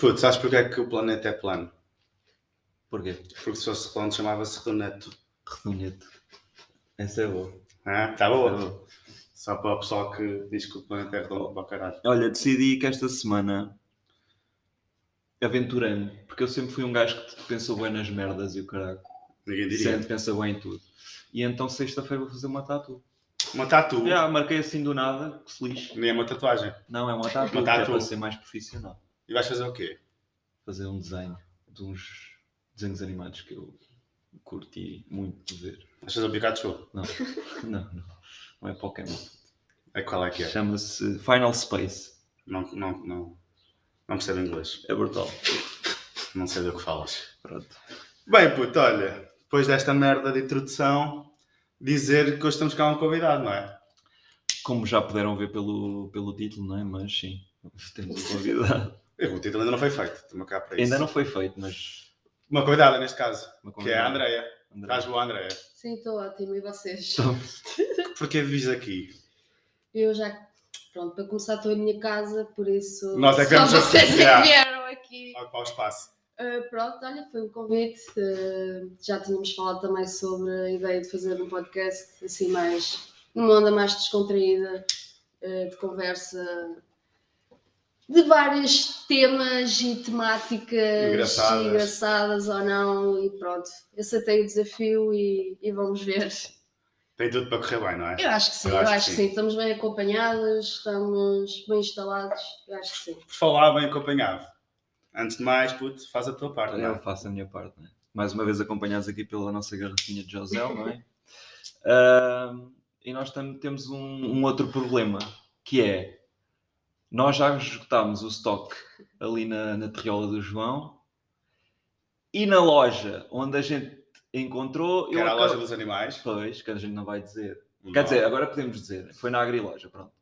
Putz, sabes porque é que o planeta é plano? Porquê? Porque se fosse plano chamava-se redoneto. Redonete. Essa é boa. Ah, tá Essa é boa. boa. Só para o pessoal que diz que o planeta é redondo para o caralho. Olha, decidi que esta semana aventurei-me, porque eu sempre fui um gajo que pensou bem nas merdas e o caralho. Ninguém diria. Sempre pensa bem em tudo. E então sexta-feira vou fazer uma tatu. Uma tatu. Já, marquei assim do nada, que se lixe. Nem é uma tatuagem. Não, é uma tatu, Uma é tatu. para ser mais profissional. E vais fazer o quê? Fazer um desenho de uns desenhos animados que eu curti muito de ver. Vais fazer o Pikachu? Não, não, não. Não é Pokémon. É qual é que é? Chama-se Final Space. Não, não, não. Não percebo inglês. É brutal. Não sei do que falas. Pronto. Bem, puto, olha. Depois desta merda de introdução, dizer que hoje estamos cá um convidado, não é? Como já puderam ver pelo, pelo título, não é? Mas sim, temos um convidado. O título ainda não foi feito. Estamos cá para isso. Ainda não foi feito, mas. Uma convidada, neste caso. uma Que é a convidada. Andreia. Estás boa, Andreia? Sim, estou ótimo. E vocês? Porquê vives aqui? Eu já, pronto, para começar estou em minha casa, por isso. Nós é que só vocês é que vieram aqui. Ocupar o espaço. Ah, pronto, olha, foi um convite. ah, já tínhamos falado também sobre a ideia de fazer um podcast assim mais. numa onda mais descontraída, ah, de conversa. De vários temas e temáticas Engraçadas. engraçadas ou não, e pronto. Aceitei o desafio e, e vamos ver. Tem tudo para correr bem, não é? Eu acho que sim, eu acho, que sim. Estamos bem acompanhados, estamos bem instalados, eu acho que sim. Por falar bem acompanhado. Antes de mais, puto, faz a tua parte. não Eu é? faço a minha parte, não é? Mais uma vez acompanhados aqui pela nossa garrafinha de Josel, não é? Ahm, e nós temos um, um outro problema, que é nós já esgotámos o stock ali na, na Terriola do João e na loja onde a gente encontrou. Que era a loja dos animais. Pois, que a gente não vai dizer. Quer dizer, agora podemos dizer, foi na Agriloja, pronto.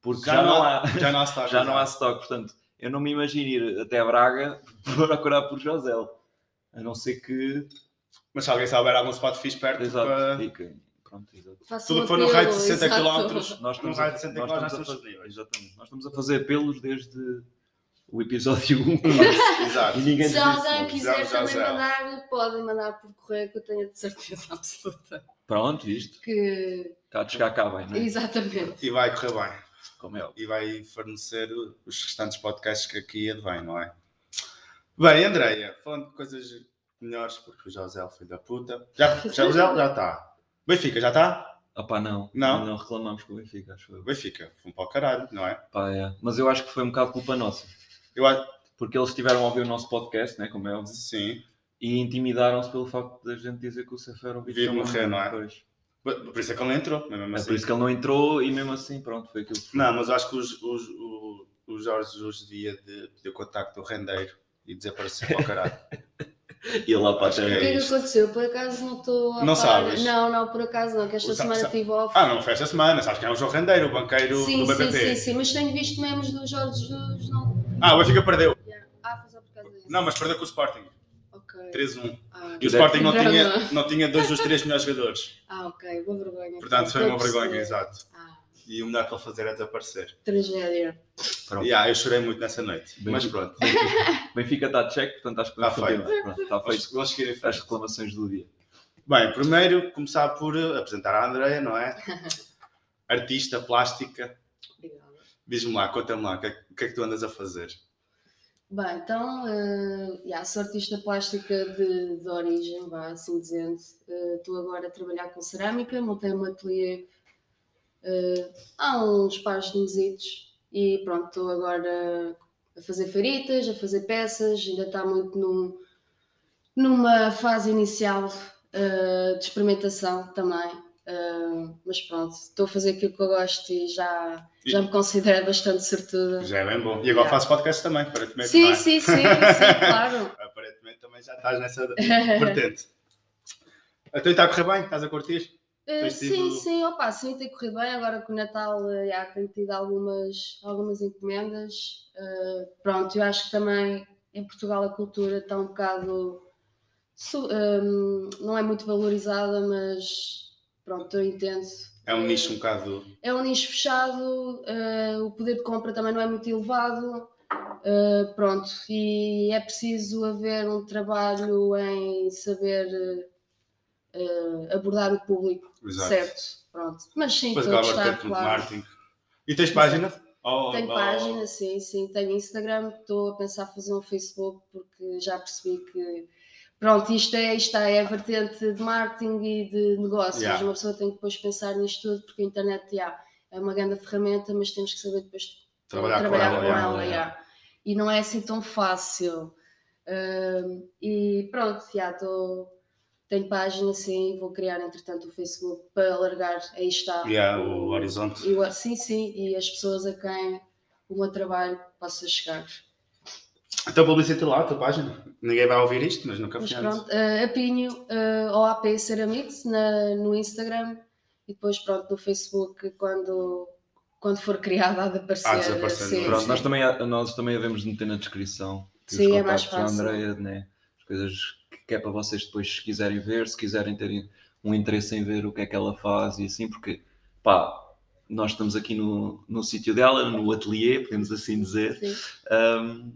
Porque já, já, não há, já não há stock. já não há stock, portanto, eu não me imagino ir até Braga procurar por Josel. A não ser que. Mas se alguém souber algum spot fixe perto, Exato. para... pronto, exato. Faço tudo que for no raio de 60 exato. km, Nós estamos, a, de 60 nós km já estamos a estamos fazer, exatamente. Nós estamos a fazer apelos desde o episódio 1 Exato. e ninguém Se alguém quiser Já, já, também já. mandar, podem mandar por correio, que eu tenho a certeza absoluta Pronto, isto. que. Cá de chegar cá bem, não é? Exatamente. E vai correr bem. Como é. E vai fornecer os restantes podcasts que aqui advêm, não é? Bem, Andreia, falando de coisas melhores, porque o José, filho da puta. Já, já, José já está. Benfica, já está? Ah pá, não. Não? Não reclamamos com o Benfica, acho eu. Benfica, fomos para o caralho, não é? Pá, é. Mas eu acho que foi um bocado culpa nossa. Eu acho. Porque eles estiveram a ouvir o nosso podcast, né, como é óbvio, Sim. e intimidaram-se pelo facto de a gente dizer que o Seferovic também- morrer, não é? Pois. Por isso é que ele não entrou, mesmo É assim. por isso que ele não entrou e mesmo assim, pronto, foi aquilo que foi. Não, mas eu acho que os, os, o, o Jorge Jesus devia de pedir o contacto do rendeiro e desaparecer para o caralho. E lá para a que O terra. que é que aconteceu? Por acaso não estou a Não par. sabes? Não, não, por acaso não, que esta O sa- semana sa- estive off. Ah, não foi esta semana, sabes quem é o João Rendeiro, o banqueiro sim, do sim, BPP. sim, sim, mas tenho visto memes do Jorge Jesus, não. Ah, o Benfica perdeu. Yeah. Ah, foi só por causa disso. Não, mas perdeu com o Sporting. Ok. 3-1. Ah, E o Sporting não tinha, não tinha dois dos três melhores jogadores. Ah, ok, boa vergonha. Portanto, foi uma vergonha, exato. Ah, E o melhor que ele fazer é desaparecer. tragédia. Pronto. E ah, eu chorei muito nessa noite. Bem- Mas pronto. Benfica está de cheque, portanto acho que Está feito. Pronto, Está feito seguir em as reclamações do dia. Bem, primeiro começar por eh, apresentar a Andrea, não é? Artista, plástica. Obrigada. Diz-me lá, conta-me lá, o que, é, que é que tu andas a fazer? Bem, então, eh, yeah, sou artista plástica de, de origem, vá assim dizendo. Eh, Estou agora a trabalhar com cerâmica, montei um ateliê eh, há uns pares de mesitos e pronto, estou agora a fazer faritas, a fazer peças, ainda está muito num- numa fase inicial eh, de experimentação também. Eh, mas pronto, estou a fazer aquilo que eu gosto e já, já me considero bastante sortuda. Já é bem bom. E agora Yeah. faço podcast também, aparentemente. Sim, é? sim, sim, sim, claro. Aparentemente também já estás nessa vertente. Então está a correr bem? Estás a curtir? Eh, sim, tido- sim, opa, sim, tem corrido bem. Agora com o Natal eh, já tenho tido algumas, algumas encomendas. Eh, pronto, eu acho que também em Portugal a cultura está um bocado. su- ehm, não é muito valorizada, mas pronto, eu entendo. É um nicho um bocado. É um nicho fechado, eh, o poder de compra também não é muito elevado. Uh, pronto, e é preciso haver um trabalho em saber uh, abordar o público Exato. certo. Pronto. Mas sim, Depois estou a gostar, claro. marketing. E tens página? Oh, Tenho oh, página, sim, sim. Tenho Instagram, estou a pensar fazer um Facebook porque já percebi que pronto, isto é, isto é a vertente de marketing e de negócios. Yeah. Uma pessoa tem que depois pensar nisto tudo porque a internet yeah, é uma grande ferramenta, mas temos que saber depois Trabalhar, trabalhar com com ela. ela. yeah. yeah. E não é assim tão fácil. Ahm, e pronto, já estou. Tenho página, sim, vou criar entretanto o Facebook para alargar, aí está. Yeah, o horizonte. E o- sim, sim, e as pessoas a quem o meu trabalho possa chegar. Então publicita lá a tua página. Ninguém vai ouvir isto, mas nunca Mas fui antes. pronto, uh, Apinho, uh, OAP Ceramics na, no Instagram e depois pronto no Facebook quando, quando for criada há de aparecer. Há de desaparecer, sim, é? Pronto, sim. nós também, nós também havemos de meter na descrição Sim, os é mais fácil. Andrea, né? as coisas que- é para vocês depois, se quiserem ver, se quiserem terem um interesse em ver o que é que ela faz e assim, porque pá, nós estamos aqui no, no sítio dela, no ateliê, podemos assim dizer, um,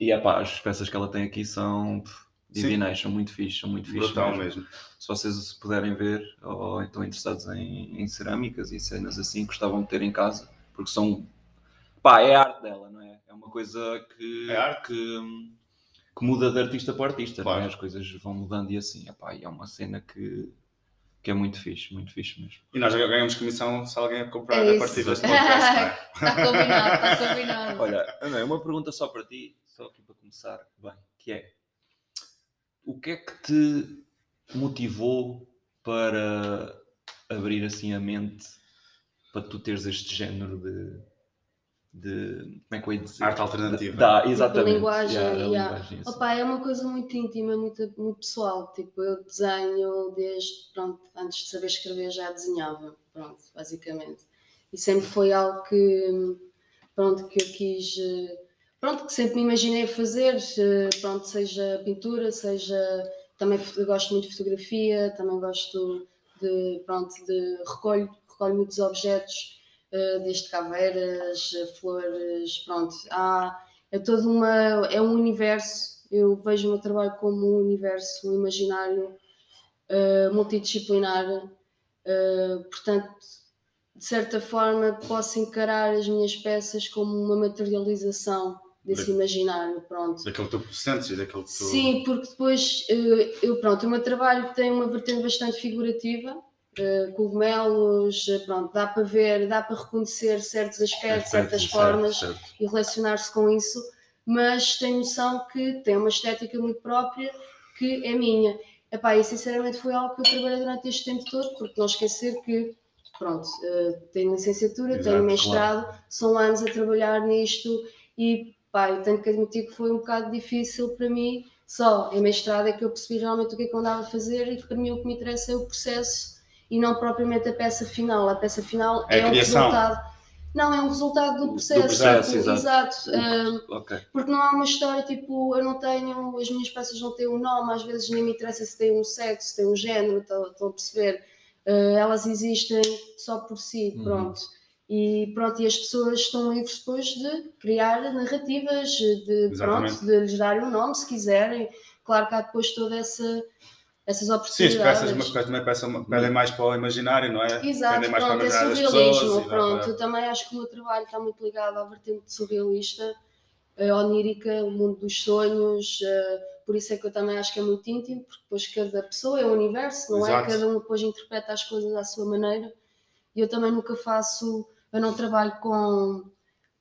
e é pá, as peças que ela tem aqui são Sim. divinais, são muito fixes, são muito fixes. Brutal mesmo. mesmo. Se vocês puderem ver ou estão interessados em, em cerâmicas e cenas assim, gostavam de ter em casa, porque são. pá, é a arte dela, não é? É uma coisa que. É arte. que, que muda de artista para artista, é? Claro. As coisas vão mudando e assim, epá, e é uma cena que, que é muito fixe, muito fixe mesmo. E nós já ganhamos comissão se alguém comprar É a partir deste podcast, não é? Está combinado, está combinado. Olha, Ana, uma pergunta só para ti, só aqui para começar, bem, que é o que é que te motivou para abrir assim a mente para tu teres este género de, de como é que eu ia dizer? Arte alternativa. Da, exatamente. linguagem, Yeah, yeah. linguagem. Opa, é uma coisa muito íntima, muito, muito pessoal. Tipo, eu desenho desde, pronto, antes de saber escrever já desenhava, pronto, basicamente. E sempre foi algo que, pronto, que eu quis, eh, pronto, que sempre me imaginei fazer, eh, pronto, seja pintura, seja, também gosto muito de fotografia, também gosto de, pronto, de recolho, recolho muitos objetos, desde caveiras, eh, flores, pronto, há é todo uma é um universo. Eu vejo o meu trabalho como um universo um imaginário eh, multidisciplinar. Eh, portanto de certa forma posso encarar as minhas peças como uma materialização desse Da- imaginário pronto. Daquilo que tu sentes e daquilo que tu. Sim, porque depois eh, eu, pronto, o meu trabalho tem uma vertente bastante figurativa, eh, cogumelos, eh, pronto, dá para ver, dá para reconhecer certos aspectos, certas certo, formas certo. e relacionar-se com isso, mas tenho noção que tem uma estética muito própria que é minha. Epá, e sinceramente foi algo que eu trabalhei durante este tempo todo, porque não esquecer que, pronto, eh, tenho licenciatura, Exato, tenho mestrado, são anos a trabalhar nisto e, pá, eu tenho que admitir que foi um bocado difícil para mim, só em mestrado é que eu percebi realmente o que é que eu andava a fazer e que para mim o que me interessa é o processo e não propriamente a peça final. A peça final É é, um resultado. Não, é um resultado do processo. processo, tipo, exato. Ah, Ok. porque não há uma história tipo, eu não tenho, as minhas peças não têm um nome, às vezes nem me interessa se tem um sexo, se tem um género, estão estão a perceber? Uh, elas existem só por si, Uhum. pronto. E pronto, e as pessoas estão livres depois de criar narrativas, de, Exatamente. pronto, de lhes darem um nome se quiserem. Claro que há depois toda essa, essas Sim, as oportunidades. peças mas depois também peçam- pedem mais para o imaginário, não é? Exato, Pedem mais pronto, para é surrealismo, pessoas. pronto. Eu também acho que o meu trabalho está muito ligado à vertente surrealista, a onírica, o mundo dos sonhos, eh, por isso é que eu também acho que é muito íntimo, porque depois cada pessoa é um universo, não Exato. é? Cada um depois interpreta as coisas à sua maneira, e eu também nunca faço, eu não trabalho com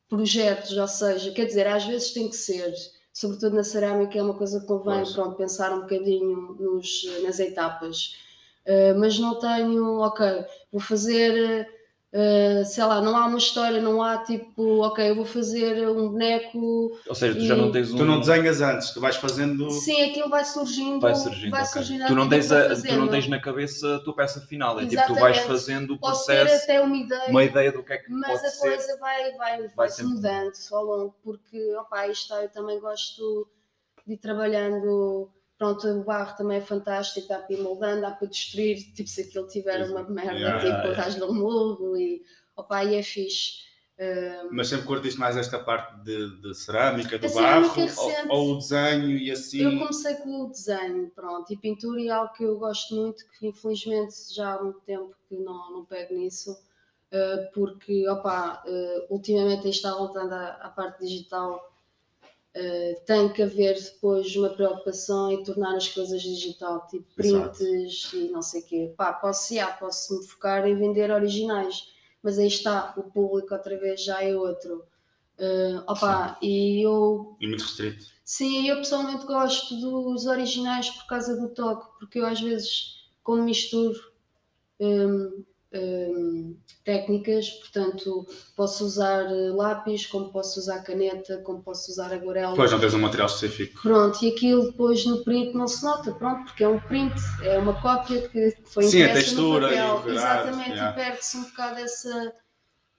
projetos, ou seja, quer dizer, às vezes tem que ser, sobretudo na cerâmica, é uma coisa que convém pronto, pensar um bocadinho nos, nas etapas. Uh, mas não tenho, ok, vou fazer, uh, sei lá, não há uma história, não há tipo, ok, eu vou fazer um boneco, Ou seja, tu E- já não tens um. Tu não desenhas antes, tu vais fazendo. sim, aquilo vai surgindo, Vai surgindo, ok. surgindo à tu, não tens a- tu não tens na cabeça a tua peça final, é tipo, tu vais Exatamente. fazendo o processo, até uma ideia, uma ideia do que é que mas pode a ser. coisa vai, vai, vai, Vai se mudando ao longo, porque opa, isto eu também gosto de ir trabalhando. Pronto, o barro também é fantástico, dá para ir moldando, dá para destruir, tipo se aquilo tiver uma merda, Yeah, tipo, yeah. no murro e opa, e é fixe. Eh, Mas sempre curtiste mais esta parte de, de cerâmica, do barro, é recente. ou, ou o desenho e assim. Eu comecei com o desenho, pronto, e pintura é algo que eu gosto muito, que infelizmente já há muito tempo que não, não pego nisso, eh, porque, opa, eh, ultimamente estado voltando à, à parte digital, eh, tem que haver depois uma preocupação em tornar as coisas digital, tipo Exato. prints e não sei o quê. Pá, posso, já, posso me focar em vender originais, mas aí está, o público outra vez já é outro. Eh, opa, e eu E muito restrito. Sim, eu pessoalmente gosto dos originais por causa do toque, porque eu às vezes, como misturo hum, hum, técnicas, portanto, posso usar eh, lápis, como posso usar caneta, como posso usar aguarela. Depois não tens um material específico. Pronto, e aquilo depois no print não se nota, pronto, porque é um print, é uma cópia que foi Sim, a impressa textura no e o papel. Exatamente, yeah. e perde-se um bocado essa,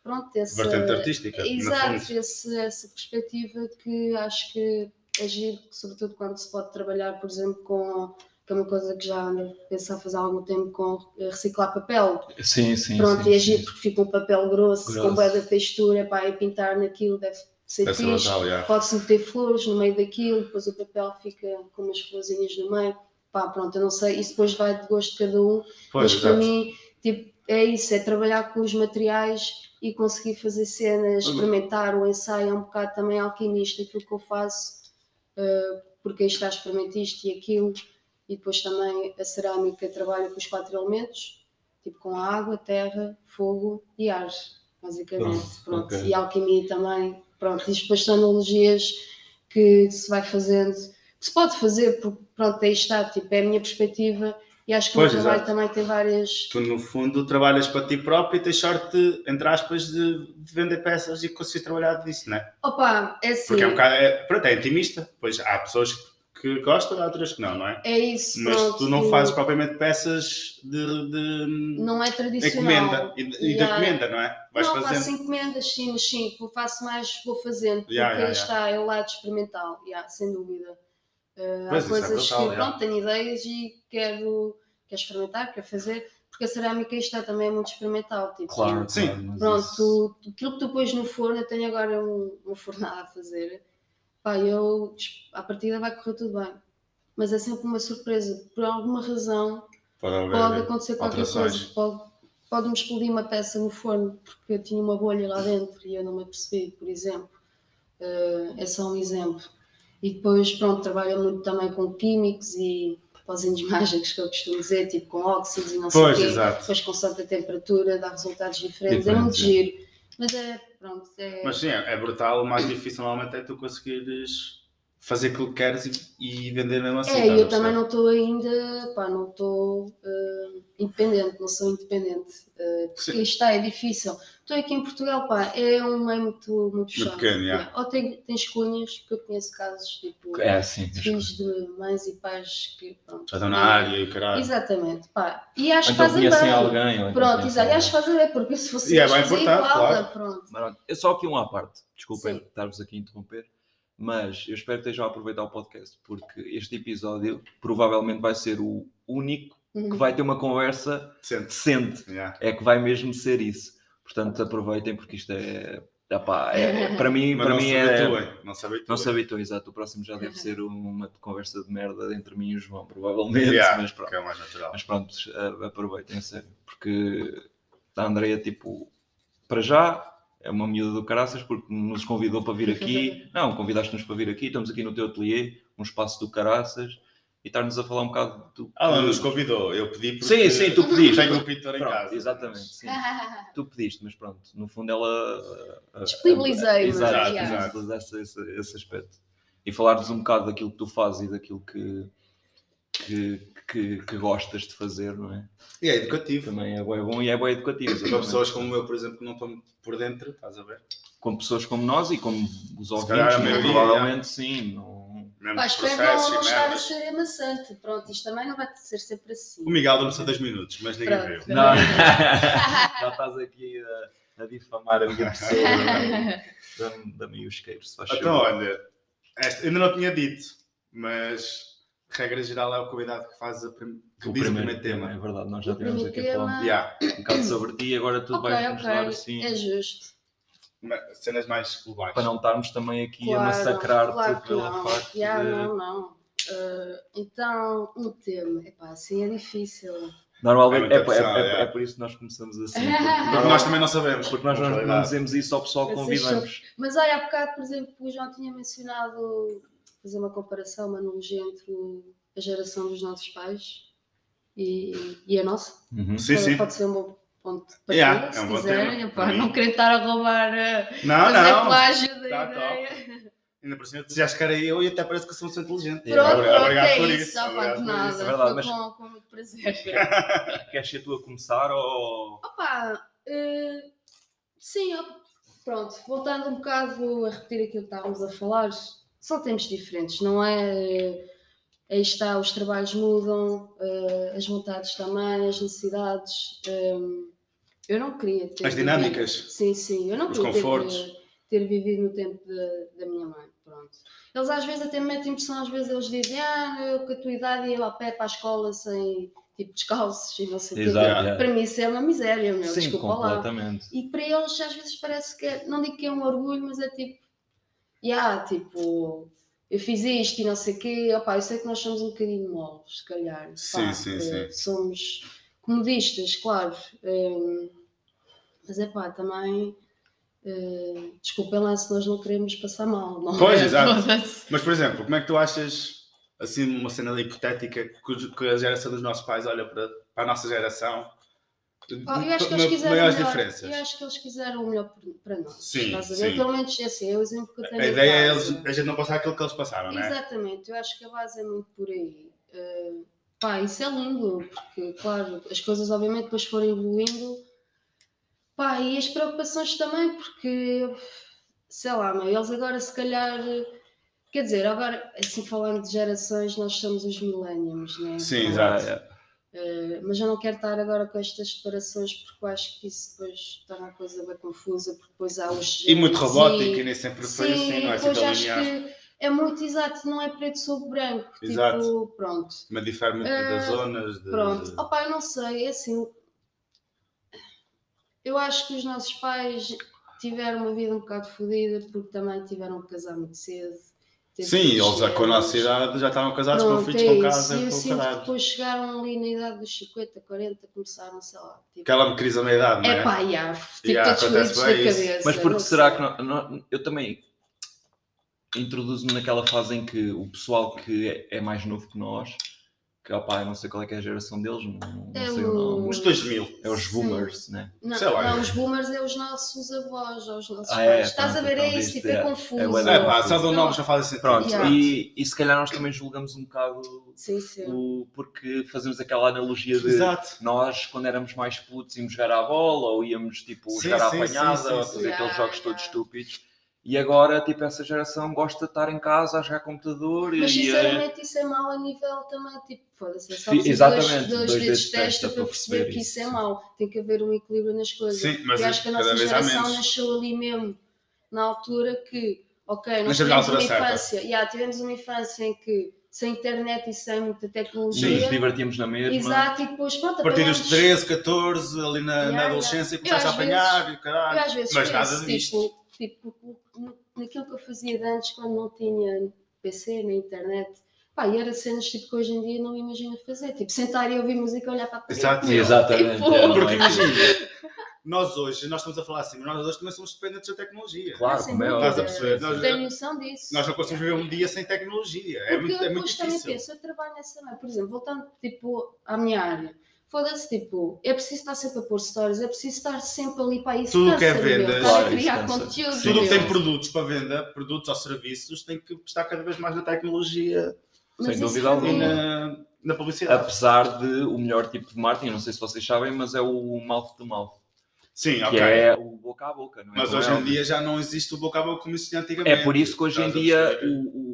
pronto, essa, Vertente artística, Exato, esse, essa perspectiva que acho que é giro, sobretudo quando se pode trabalhar, por exemplo, com que é uma coisa que já ando a pensar fazer há algum tempo com reciclar papel. Sim, sim. Pronto, sim, e é sim. porque fica um papel grosso, Grosso. com da textura, pá, e pintar naquilo deve ser Deve fixe. Pode-se meter flores no meio daquilo, depois o papel fica com umas florzinhas no meio. Pá, pronto, eu não sei, isso depois vai de gosto de cada um, Pois, mas para mim, tipo, é isso, é trabalhar com os materiais e conseguir fazer cenas, experimentar, o ensaio é um bocado também alquimista, aquilo que eu faço, eh, porque aí está experimento isto e aquilo, e depois também a cerâmica trabalha com os quatro elementos, tipo com a água, terra, fogo e ar, basicamente. Pronto, Pronto. ok. E alquimia também, pronto, isto depois são analogias que se vai fazendo, que se pode fazer, porque pronto, aí está, tipo, é a minha perspectiva e acho que Pois, o meu trabalho exato. também tem várias. Tu, no fundo, trabalhas para ti próprio e tens sorte, entre aspas, de, de vender peças e conseguires trabalhar disso, não é? Opa, é assim, Porque é um bocado. É, pronto, é intimista. Pois há pessoas que gostam, há outras que não, não é? é isso. Mas pronto, tu não fazes propriamente peças de, de Não é tradicional. encomenda. E, e de Yeah. encomenda, não é? Vais não, fazendo. faço encomendas, sim, mas sim, eu faço mais, vou fazendo, porque Yeah, yeah, aí está, é o lado experimental, yeah, sem dúvida. Uh, há é coisas brutal, que, pronto, tenho ideias e quero, quero experimentar, quero fazer, porque a cerâmica aí está também é muito experimental. Tipo, Claro, Sim. Pronto, isso- tu, aquilo que tu pões no forno, eu tenho agora um, uma fornada a fazer. Pá, eu, à partida vai correr tudo bem. Mas é sempre uma surpresa. Por alguma razão, Pode pode acontecer qualquer alterações. coisa. Pode, pode-me explodir uma peça no forno, porque eu tinha uma bolha lá dentro e eu não me apercebi, por exemplo. Eh, é só um exemplo. E depois, pronto, trabalho muito também com químicos e pozinhos mágicos, que eu costumo dizer, tipo com óxidos e não Pois, sei o quê. exato. Depois, consoante a temperatura, dá resultados diferentes. é muito Diferentes, giro. Mas é, pronto, é... Mas sim, é é brutal. O mais difícil normalmente é tu conseguires fazer aquilo que queres e, e vender mesmo assim. É, e a eu também não estou ainda, pá, não estou eh, independente, não sou independente, eh, porque Sim. isto está, é difícil. Estou aqui em Portugal, pá, é um meio muito, muito chato. pequeno, yeah. Yeah. Ou tem, tens cunhas, que eu conheço casos, tipo, É assim. de filhos de mães e pais que, pronto. Já estão na área e caralho. Exatamente, pá, e acho que Então fazem bem. alguém. então Pronto, exato, e acho que fazem bem, porque se fosse E é eles bem importante, igual, claro. pronto. É só aqui um à parte. Desculpem estar-vos aqui a interromper, mas eu espero que estejam a aproveitar o podcast, porque este episódio provavelmente vai ser o único que Uhum. vai ter uma conversa Sente. decente. Yeah. É que vai mesmo ser isso. Portanto, aproveitem, porque isto é. epá, é- é- para mim, Mas para não mim se é. habituem. Não se habituem. Não se habituem, exato. O próximo já deve ser uma conversa de merda entre mim e o João, provavelmente. Yeah, mas pronto. que é mais natural. Mas pronto, aproveitem, a sério. Porque a Andrea, tipo, para já é uma miúda do caraças porque nos convidou para vir aqui. Não, convidaste-nos para vir aqui, estamos aqui no teu ateliê, um espaço do caraças, e estar-nos a falar um bocado do. Ah, que- nos convidou. Eu pedi porque Sim, sim, tu pediste. tenho um pintor em Pronto, casa. Exatamente, sim. Tu pediste, mas pronto, no fundo ela. eh, eh, Disponibilizei-me, Exato, yeah. disponibilizaste esse, esse aspecto. E falar-nos um bocado daquilo que tu fazes e daquilo que, que, que, que gostas de fazer, não é? E é educativo. Também é bom e é bem educativo. Para exatamente. pessoas como eu, por exemplo, que não estão por dentro, estás a ver? Com pessoas como nós e como os ouvintes, é? maioria, provavelmente sim. Não... Mesmo Pá, os espero processos não e estar a ser amassante. Pronto, isto também não vai ser sempre assim. O Miguel deu-me só dois minutos, mas ninguém Pronto. viu. Não. Já estás aqui a, a difamar a minha pessoa. Dá-me os isqueiro, se faz Então, olha, esta, ainda não tinha dito, mas regra geral é o convidado que faz a prim... que O diz primeiro, o primeiro tema. É verdade, nós já O tivemos aqui a falar tema- Yeah. um bocado sobre ti e agora tu ok, vais nos dar ok, assim. é justo. cenas mais globais. Para não estarmos também aqui Claro, a massacrar-te claro não. facto Já, de... não, não. Eh, então, um tema, epá, assim é difícil. Normalmente É é, é- é- é. é por isso que nós começamos assim. Porque Porque, nós também não sabemos. porque nós não, não realidade. dizemos isso ao pessoal que convidamos. Mas olha, há bocado, por exemplo, o João tinha mencionado fazer uma comparação, uma analogia entre a geração dos nossos pais e, e a nossa. Uhum. Sim, pode, sim. pode ser um bom ponto de partida, Yeah, é se um bom quiserem. Uhum. não querendo estar a roubar, eh, Não, não. plágio da Tá ideia. Ainda por cima, tu já que era eu e até parece que eu sou muito inteligente. Yeah. Pronto, Obrigado, pronto, obrigado é por isso. isso. Pá, obrigado de por nada. isso. É verdade, Foi mas- com, com muito prazer. Queres ser tu a começar ou... Opa, eh, sim, ó, pronto, voltando um bocado a repetir aquilo que estávamos a falar, são tempos diferentes, não é? Aí está, os trabalhos mudam, eh, as vontades também, as necessidades. eh, eu não queria ter. As vivido- dinâmicas. Sim, sim, eu não Os queria ter, confortos. eh, ter vivido no tempo da, da minha mãe. Pronto. Eles às vezes até me metem impressão, às vezes eles dizem, ah, eu com a tua idade ia a pé para a escola sem tipo descalços e não sei o quê. Para mim isso é uma miséria, meu, Sim, desculpa lá. completamente. E para eles às vezes parece que, é- não digo que é um orgulho, mas é tipo, yeah, tipo, eu fiz isto e não sei o quê, opá, eu sei que nós somos um bocadinho moles, se calhar. Sim, pá, sim, eh, sim. Somos comodistas, claro. eh, mas é pá, também, eh, desculpem lá se nós não queremos passar mal. Não Pois, é? exato. Mas, por exemplo, como é que tu achas, assim, uma cena hipotética, que que a geração dos nossos pais olha para, para a nossa geração? Oh, eu acho que eles quiseram Maiores melhor, diferenças. Eu acho que eles quiseram o melhor para nós. Sim, sim. Pelo menos assim, é o exemplo que eu tenho A ideia é eles, a gente não passar aquilo que eles passaram, não é? Exatamente, eu acho que a base é muito por aí. Uh, pá, isso é lindo, porque, claro, as coisas obviamente depois foram evoluindo. Pá, e as preocupações também, porque, sei lá, meu, eles agora se calhar. Quer dizer, agora, assim falando de gerações, nós somos os millenniums, né? Sim, Pá, exato. Uh, mas eu não quero estar agora com estas separações porque eu acho que isso depois torna a coisa bem confusa, porque depois há os. E muito robótico, e nem sempre foi Sim, assim, não é assim acho linear. que é muito exato, não é preto sobre branco. Exato. Tipo, pronto. Mas difere muito Ah, das zonas. De... Pronto. Opa, eu não sei, é assim. Eu acho que os nossos pais tiveram uma vida um bocado fodida porque também tiveram que casar muito cedo. Sim, eles já com a nossa idade já estavam casados com filhos é com casa E eu com sinto que caralho. depois chegaram ali na idade dos 50, 40, começaram, sei lá. Tipo, Aquela crise da meia-idade, não é? é pá, já, tipo, Yeah, acontece bem isso. cabeça. Mas porque será sei. que não- não- eu também introduzo-me naquela fase em que o pessoal que é, é mais novo que nós, que opá, eu não sei qual é que é a geração deles, não, não É sei o nome. Os 2000. É os Sim. boomers, né? Não, Sei lá. não, os boomers é os nossos avós, ou os nossos Ah, pais. é, Estás a ver? então É isso, isto tipo, é, é- confuso. é É pá, só do nome já faz sentido. Pronto, Yeah. e, e se calhar nós também julgamos um bocado Sim, sim. o, porque fazemos aquela analogia de Exato. nós, quando éramos mais putos, íamos jogar à bola ou íamos tipo, Sim, jogar à apanhada sim, sim, ou sim. fazer aqueles Yeah, jogos todos yeah. estúpidos. E agora, tipo, essa geração gosta de estar em casa a jogar computador Mas e a- sinceramente isso é mau a nível também, tipo, foda-se, é só preciso dois, exatamente, dois, dois dedos de testa testa para perceber que isso é mau. Tem que haver um equilíbrio nas coisas. Sim, mas Eu acho que a nossa geração nasceu ali mesmo, na altura que, ok, nós tivemos uma certa. infância, yeah, tivemos uma infância em que sem internet e sem muita e tecnologia. nos divertimos na mesma. Exato, e depois pronto, A partir dos apanhamos- 13, 14, ali na, Yeah, na adolescência, yeah. começaste a apanhar e o Eu caralho. às vezes Mas nada penso, disto. tipo, tipo, naquilo que eu fazia de antes, quando não tinha PC, nem internet, pá, e era cenas tipo, que hoje em dia não me imagino fazer. Tipo, sentar e ouvir música e olhar para a parede. Exato. Exatamente. Tipo, é, não Porque é imagina, nós hoje, nós estamos a falar assim, mas nós hoje também somos dependentes da tecnologia. Claro, Sem como é dúvida. Estás a perceber? Nós- Tenho noção disso. Nós não conseguimos viver um dia sem tecnologia. É Porque muito, eu é muito depois também difícil. penso, eu trabalho nessa área. Por exemplo, voltando tipo, à minha área. Foda-se, tipo, é preciso estar sempre a pôr stories, é preciso estar sempre ali para isso. Tudo que é vendas. Claro, criar conteúdo. Tudo que tem produtos para venda, produtos ou serviços, tem que estar cada vez mais na tecnologia Mas Sem dúvida e alguma. na, na publicidade. Apesar de o melhor tipo de marketing, não sei se vocês sabem, mas é o mouth to mouth, Sim, que ok. é o boca a boca, não é? Mas hoje é em óbvio. dia já não existe o boca a boca como existia antigamente. É por isso que hoje em dia o, o,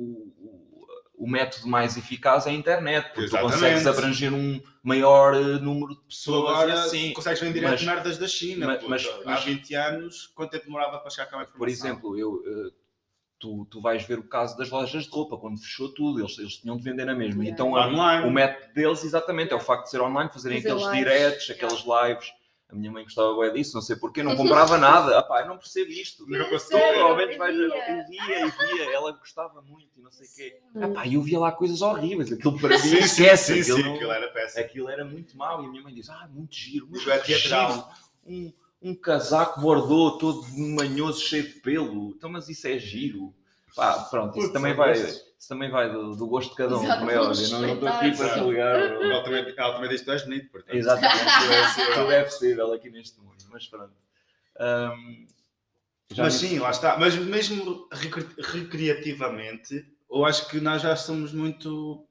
o- método mais eficaz é a internet, porque tu Exatamente. consegues abranger um maior eh, número de Tu pessoas agora assim. consegues vender Mas- merdas da China. mas- mas- Há mas- 20 anos, quanto tempo demorava para chegar cá a informação? Por exemplo, eu, eh, tu, tu vais ver o caso das lojas de roupa, quando fechou tudo, eles, eles tinham de vender na mesma. Yeah. Então online. o método deles, exatamente, é o facto de ser online, fazerem Fazer aqueles lives. directs, Yeah. aqueles lives A minha mãe gostava bem disso, não sei porquê, não comprava nada. Ah, pá, eu não percebo isto. Não gostou? sério, Provavelmente eu via. ver, eu via e via, ela gostava muito e não sei o quê. Ah, pá, e eu via lá coisas horríveis, aquilo para mim Sim, esquece, sim, aquilo, sim, não- aquilo era péssimo. aquilo era muito mau e a minha mãe diz, ah, muito giro, muito giro. Um, um casaco bordô todo manhoso, cheio de pelo, então mas isso é giro. Pá, pronto, isso Putz, também vai, isso também vai do, do gosto de cada um, como é óbvio, não não estou aqui para julgar. Ela também, ela também diz que tu és bonito, portanto. Exatamente, tudo é possível, tudo é possível aqui neste mundo, mas pronto. Já Mas sim, lá está. Mas mesmo recre- recreativamente, eu acho que nós já somos muito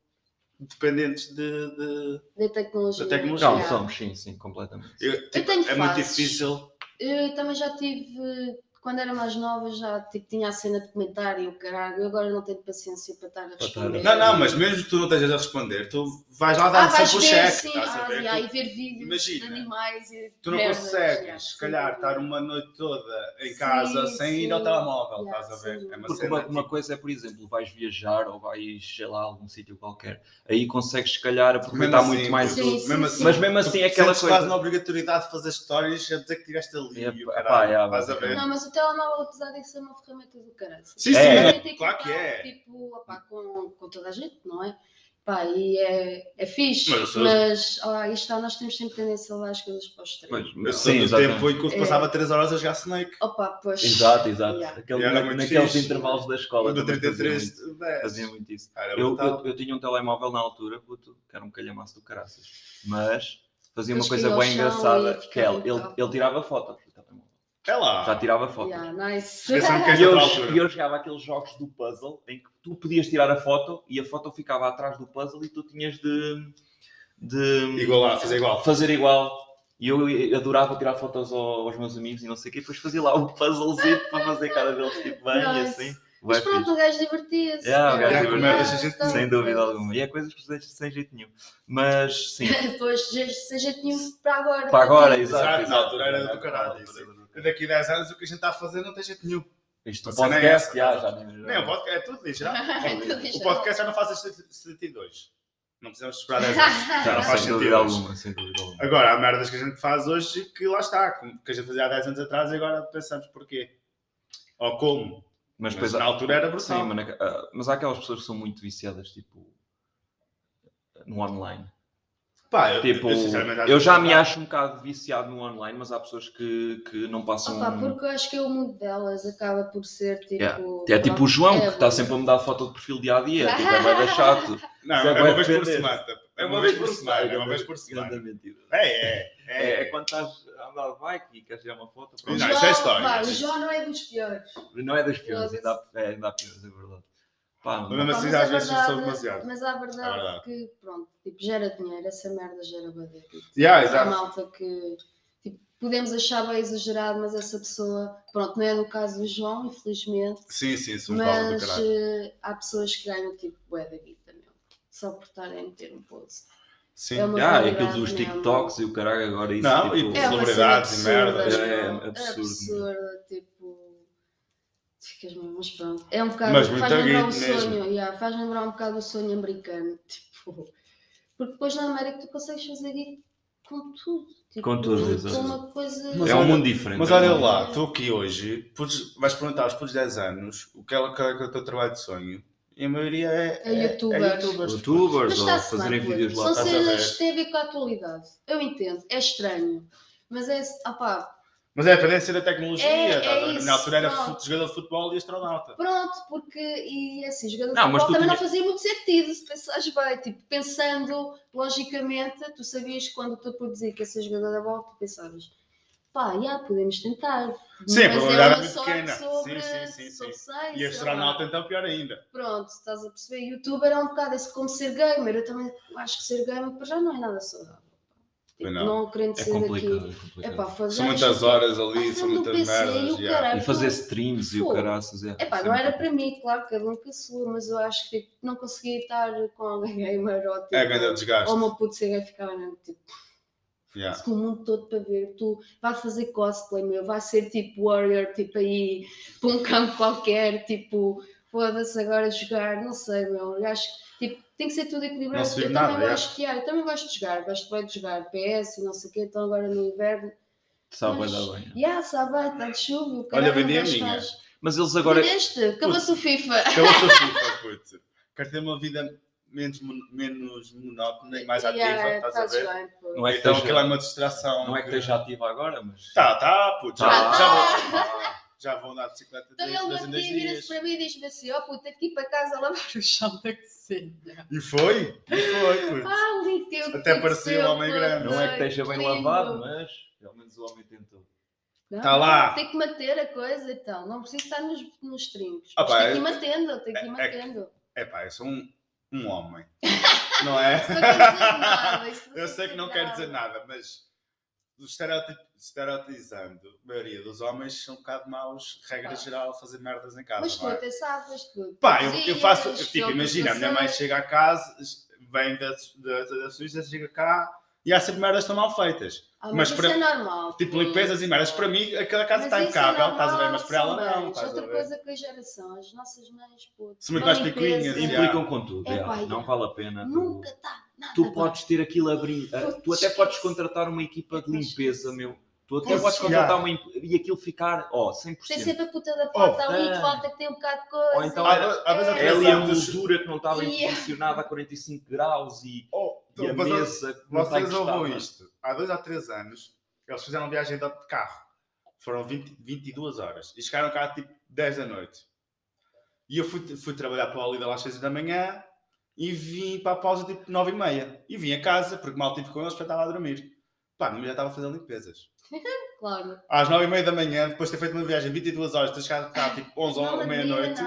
dependentes de. de- Da tecnologia. Da tecnologia. Não, somos, sim, sim, completamente. eu- tipo, tenho é muito fases. difícil. Eu também já tive, quando era mais nova, já tipo, tinha a cena de comentário e o caralho. Eu agora não tenho paciência para estar a responder. Não, não, mas mesmo que tu não estejas a responder, tu vais lá Ah, dar vais sempre o ver, cheque. sim, estás a ah, ver? yeah, Tu- e ver vídeos imagina, de animais e Tu não merdas, consegues, yeah, se calhar, estar uma noite toda em Sim, casa sem ir ao sim. telemóvel, Yeah, estás a ver? sim. É uma Porque cena. uma, uma tipo, coisa é, por exemplo, vais viajar ou vais, sei lá, a algum sítio qualquer, aí consegues, se calhar, aproveitar assim, muito mais. Sim, do- sim, mesmo sim. assim, Mas mesmo assim é aquela coisa. quase na obrigatoriedade de fazer histórias a dizer que estiveste ali. É, e o pá, caralho, yeah, estás a ver? O telemóvel, apesar de ser uma ferramenta do caralho. Sim, sim, é. claro que é. Tipo, opá, com, com toda a gente, não é? Pá, e é, é fixe, Mas mas ó, está, nós temos sempre tendência a levar as coisas para o extremo. Mas- sim, exatamente. tempo em que eu É. passava 3 horas a jogar Snake. Opa, pois. Exato, exato. Yeah. Aquele- na- naqueles fixe. intervalos da escola. do também fazia 33 muito- Fazia muito isso. Eu, eu, eu tinha um telemóvel na altura, puto, que era um calhamaço do caraças. Mas fazia uma coisa bem engraçada, que é, ele, ele, ele tirava fotos. É lá. Já tirava fotos. Yeah, nice. E eu, e eu jogava aqueles jogos do puzzle em que tu podias tirar a foto e a foto ficava atrás do puzzle e tu tinhas de, de Igual lá, fazer igual. fazer igual. E eu adorava tirar fotos ao- aos meus amigos e não sei o quê, depois fazia lá o puzzlezinho para fazer cada deles tipo bem e Nice. assim. Mas pronto, o gajo divertia-se. Yeah, o gajo Era- divertia-se. Sem então, dúvida pronto. alguma. E é coisas que sem, sem jeito nenhum. Mas sim, Depois, sem jeito nenhum para agora. para agora, exato. Na altura era do caralho, Daqui a 10 anos o que a gente está a fazer não tem jeito nenhum. Isto, o cena é podcast, essa, já, tá? já, Nem o podcast, é tudo já. Tudo O já. podcast já não faz as 72. Não precisamos esperar 10 anos. Já Já, não faz sentido. hoje. alguma, sem dúvida alguma. Agora, há merdas que a gente faz hoje que lá está, como que a gente fazia há 10 anos atrás e agora pensamos porquê. Ou como. Mas Mas, na altura era brutal. Sim, mas, na- ah, mas há aquelas pessoas que são muito viciadas, tipo, no online. Pá, eu, Tipo, eu, eu já me acho um bocado viciado no online, mas há pessoas que, que não passam. Opa, porque eu acho que o mundo delas acaba por ser tipo. Yeah. É tipo o João, que está sempre a mudar foto de perfil dia a dia, tipo, é bem chato. Não, é é uma vez por semana. É uma vez por semana. É uma vez por semana. Grande mentira. É, é. É, É, é quando estás a andar de bike e queres tirar uma foto. Não, pronto. isso é história. Pá, o João não é dos piores. Não é das piores, é, ainda há piores, é verdade. Pá, Mas mesmo assim, mas às a vezes verdade- sou demasiado. Mas a verdade É verdade. que, pronto, tipo, gera dinheiro, essa merda gera. Tipo, Yeah, há exato. malta que tipo, podemos achar bem exagerado, mas essa pessoa, pronto, não é no caso do João, infelizmente, Sim, sim, um do mas eh, há pessoas que ganham tipo bué da guita, meu, só por estarem a meter um post. Sim. é Ah, e aquilo dos mesmo. TikToks e o caralho agora isso. Não, tipo, e É uma Celebridades cena e merdas. É absurdo, absurda, tipo. Ficas mesmo, mas pronto. É um bocado. Mas Faz muita lembrar o sonho, yeah, faz lembrar um bocado o sonho americano. Tipo, porque depois na América tu consegues fazer guita com tudo. Tipo, Com tudo, exato. Coisa. Mas é um mundo diferente. Mas é olha mundo lá, tu aqui hoje, pudes- vais perguntar aos putos 10 anos o que é, o que é o teu trabalho de sonho. E a maioria é, É youtubers. youtubers. Youtubers Mas ou fazerem vídeos lá. São cenas que têm a ver com a atualidade. Eu entendo, é estranho. Mas é. Opá, Mas é a dependência da tecnologia. É- é isso, Na altura era pronto. jogador de futebol e astronauta. Pronto, porque e assim, jogador de Não, mas futebol também tinha- não fazia muito sentido se pensares bem, tipo, pensando logicamente, tu sabias que quando tu por dizer que ia ser jogador da bola, tu pensavas, pá, já podemos tentar. Sim, mas probabilidade é era uma muito pequena. sobre, Sim, sim, sim, sim. seis, E astronauta então pior ainda. Pronto, estás a perceber, youtuber é um bocado esse como ser gamer, eu também acho que ser gamer para já não é nada saudável. Tipo, não. não. querendo É ser complicado. daqui. é É complicado. pá, fazer São muitas horas ali, são muitas merdas. E yeah. E fazer streams e o caraças. É, Epá, não era para mim, claro, cada um com a sua, mas eu acho que tipo, não conseguia estar com alguém gamer ou tipo, É grande desgaste. ou uma puta ser gay ficava mesmo tipo, Yeah. com o mundo todo para ver, tu vai fazer cosplay, meu, vai ser tipo warrior, tipo aí, para um campo qualquer, tipo, foda-se agora jogar, não sei, meu, eu acho que tipo, tem que ser tudo equilibrado. Não se eu vive também nada, é. gosto, yeah, eu também gosto de jogar, gosto bem de jogar PS e não sei o quê, então agora no inverno Sabe, Mas- bem. Ya, sabe, está de chuva. o Olha, vendi a mas minha. faz. Mas eles agora. Vendeste? Acabou-se o FIFA. Acabou a tua FIFA, puto. Quero ter uma vida menos, menos monótona e mais ativa, Ya, estás a ver? bem. Não é que Então esteja- aquilo é uma distração. Não é que esteja ativa agora, mas. Tá, tá, puto. Já, Tá. já, vou, ah, já andar de bicicleta Então de ele no dia vira-se para mim e diz-me assim: ó puta, aqui para casa a lavar o chão da cozinha. E foi? E foi, puto. Ah, lindo que Até parecia um homem grande. Não é que esteja bem lindo. lavado, mas pelo menos o homem tentou. Não, Tá lá. Tem que manter a coisa então. Não precisa estar nos, nos trincos. Ah, pá, tem que ir é- mantendo, tem que ir é- mantendo. É pá, eu sou um, um homem. Não é? Não nada, Eu sei que não quer dizer nada, mas estereotizando, a maioria dos homens são um bocado maus, regra Ah. geral, a fazer merdas em casa. Mas tu não é? até sabes, tu. Pá, eu, eu faço, eu, tipo, tu imagina, a minha mãe chega a casa, vem da, da, da Suíça, chega cá e há sempre merdas que estão mal feitas. Ah, mas mas isso para- é normal. Tipo, limpezas e merdas. Para mim, aquela casa Mas está é impecável, estás a ver? Mas para ela não, a Outra coisa que a geração, as nossas mães, pô. São muito mais picuinhas. Implicam com tudo. É, pá, Não vale a pena. tu- Nunca está. Tu podes ter aquilo a brin... a- Tu até podes contratar uma equipa de limpeza, meu. Tu até Pois, podes contratar uma e aquilo ficar, ó, 100%. Tem sempre a puta da porta Oh, ali é. que falta que tem um bocado de coisa. Ou então era- É. É ali a moldura que não estava Yeah. posicionada a 45 graus e, Oh, e a mesa Vocês ouvem encostada. isto? Há dois ou três anos, eles fizeram viagem de de carro. Foram 20, 22 horas. E chegaram cá tipo 10 da noite. E eu fui, fui trabalhar para o Lidl às 6 da manhã e vim para a pausa tipo 9 e meia. E vim a casa, porque mal tive com eles, para estava a dormir. Pá, a minha mulher estava a fazer limpezas. Claro. Às 9 e meia da manhã, depois de ter feito uma viagem de 22 horas, ter chegado cá tipo 11 não ou meia-noite,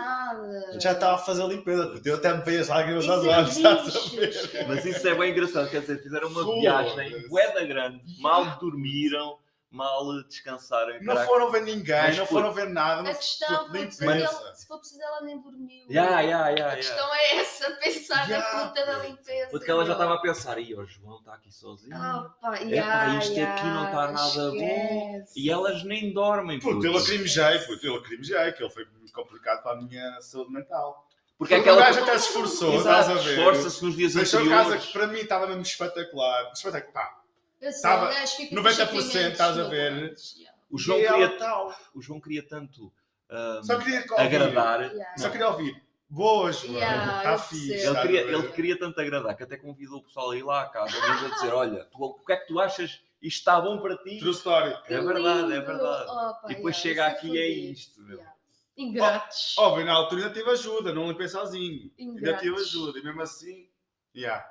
já estava a fazer limpeza. puto. Eu até me veio as lágrimas aos é olhos, estás a bichos, ver? cara. Mas isso é bem engraçado, quer dizer, fizeram uma Foda-se. viagem bué grande, mal dormiram, mal descansaram. Não caraca. foram ver ninguém, Mas, não foram ver nada. A Não questão, putz, limpeza. ele, se for preciso, ela nem dormiu. Ya, ya, ya, A questão é essa, pensar na puta da limpeza. Porque ela já estava a pensar, e o João está aqui sozinho. Ah, pá, Epá, isto aqui não está nada bom. E elas nem dormem. Puto, puto. eu lacrimejei, puto, eu lacrimejei, que ele foi muito complicado para a minha saúde mental. Porque é Porque aquela o gajo até se esforçou, estás a ver? esforça-se nos dias Deixou anteriores. casa que para mim estava mesmo espetacular. Espetacular. Pá, Eu sei, Tava o gajo fica com 90% sentimentos estás a ver? ya. O João, e ela queria, tal. o João queria tanto ahm, Só queria agradar. Ya. Só queria ouvir. Boa, João. Yeah, Está fixe. percebo. Ele queria, ele queria tanto agradar que até convidou o pessoal a ir lá à casa a dizer: Olha, tu, o que é que tu achas? Isto está bom para ti? True story. Que É verdade, é verdade. Oh, pá, E depois ya, chega isso aqui e é isto, meu. Ya. Ingratos. Óbvio, na altura ainda tive ajuda, não limpei sozinho. Ainda tive Ingratos. ajuda. E mesmo assim, yeah,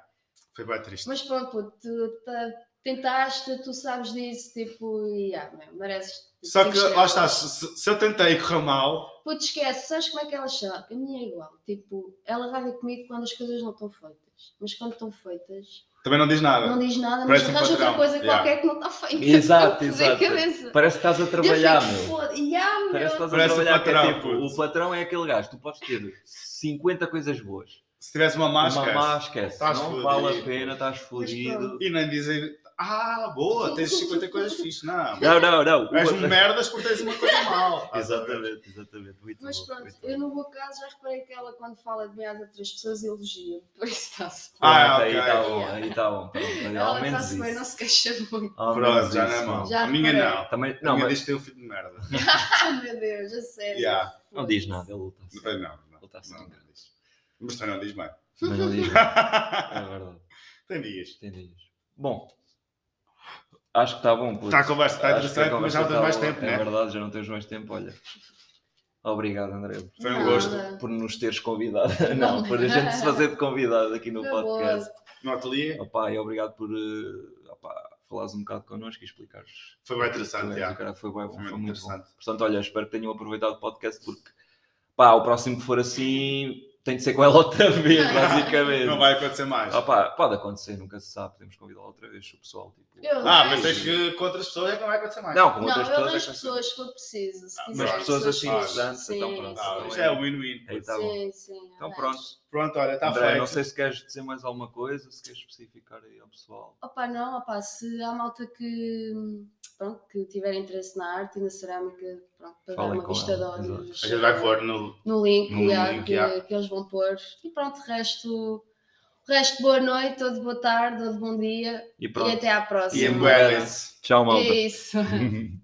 foi bem triste. Mas pronto, tu tá- tentaste, tu sabes disso, tipo, e ah, meu, mereces. Só que, lá está, se, se eu tentei correu mal, Puto, esquece, sabes como é que elas são? A minha é igual, tipo, ela ralha comigo quando as coisas não estão feitas, mas quando estão feitas, também não diz nada. não diz nada, mas Parece um arranja outra patrão. coisa Yeah. qualquer que não está feita. Exato, a exato. Parece que estás a trabalhar, fico, meu. Ya, meu. Parece que estás a Parece o trabalhar. que é patrão, tipo, o patrão é aquele gajo. Tu podes ter 50 coisas boas. Se tivesse uma Uma máscara má esquece. Estás não fodido. vale a pena, estás fodido. e nem dizem, ah, boa, tens 50 coisas fixes. Não. Não, não, não. És O- um merdas porque tens uma coisa mal. A? Exatamente, exatamente. Muito Mas bom, pronto, muito eu bom. no meu caso já reparei que ela quando fala de mim às outras pessoas elogia, por isso está-se. Ah, Pronto, aí está bom, aí está bom. Pronto, Ela está-se bem, não se queixa muito. Ao Pronto, já não é mau. Já A minha reparei. não. Também, A não, minha mas diz que tem um filho de merda. Ai meu Deus, a sério. Yeah. não diz nada, ele está Não, não, não. Ele está assim. Não, não diz. Mas também não diz bem. Mas não diz nada. É verdade. Tem dias. Tem dias. Bom, acho que está bom. Está a conversa, está interessante, mas já não tens conversa mais está tempo, boa. né? É verdade, já não tens mais tempo. Olha, obrigado, André, Foi um Nada. gosto. por nos teres convidado. Não, por a gente se fazer de convidado aqui no Na boa. No podcast. Ateliê. Opa, e obrigado por eh, opa, falares um bocado connosco e explicares. Foi bem interessante, já. cara, Foi, bem, Foi foi muito muito bom. interessante. Portanto, olha, espero que tenham aproveitado o podcast porque pá, o próximo que for assim tem de ser com ela outra vez, basicamente. Não vai acontecer mais. Opa, pode acontecer, nunca se sabe, podemos convidá-la outra vez, o pessoal. Tipo... Eu Ah, arranjo. pensei que com outras pessoas é que não vai acontecer mais. Não, com Não, outras eu pessoas. é arranjo que- pessoas se for preciso. Se Ah, quiser, mas pessoas assim Sim, então pronto. Ah, sim. isto é win-win. Bom. Sim, sim. Então pronto. Pronto, olha, está feito. não sei se queres dizer mais alguma coisa, se queres especificar aí ao pessoal. Opa, não, opa, se há malta que, pronto, que tiver interesse na arte e na cerâmica, pronto, para Falem dar uma vista de olhos A gente vai pôr no. no link, No já, link, que, já. que eles vão pôr. E pronto, o resto, O resto, boa noite, ou de boa tarde, ou de bom dia. E E pronto. até à E próxima. embuelem-se. Tchau, malta. Isso.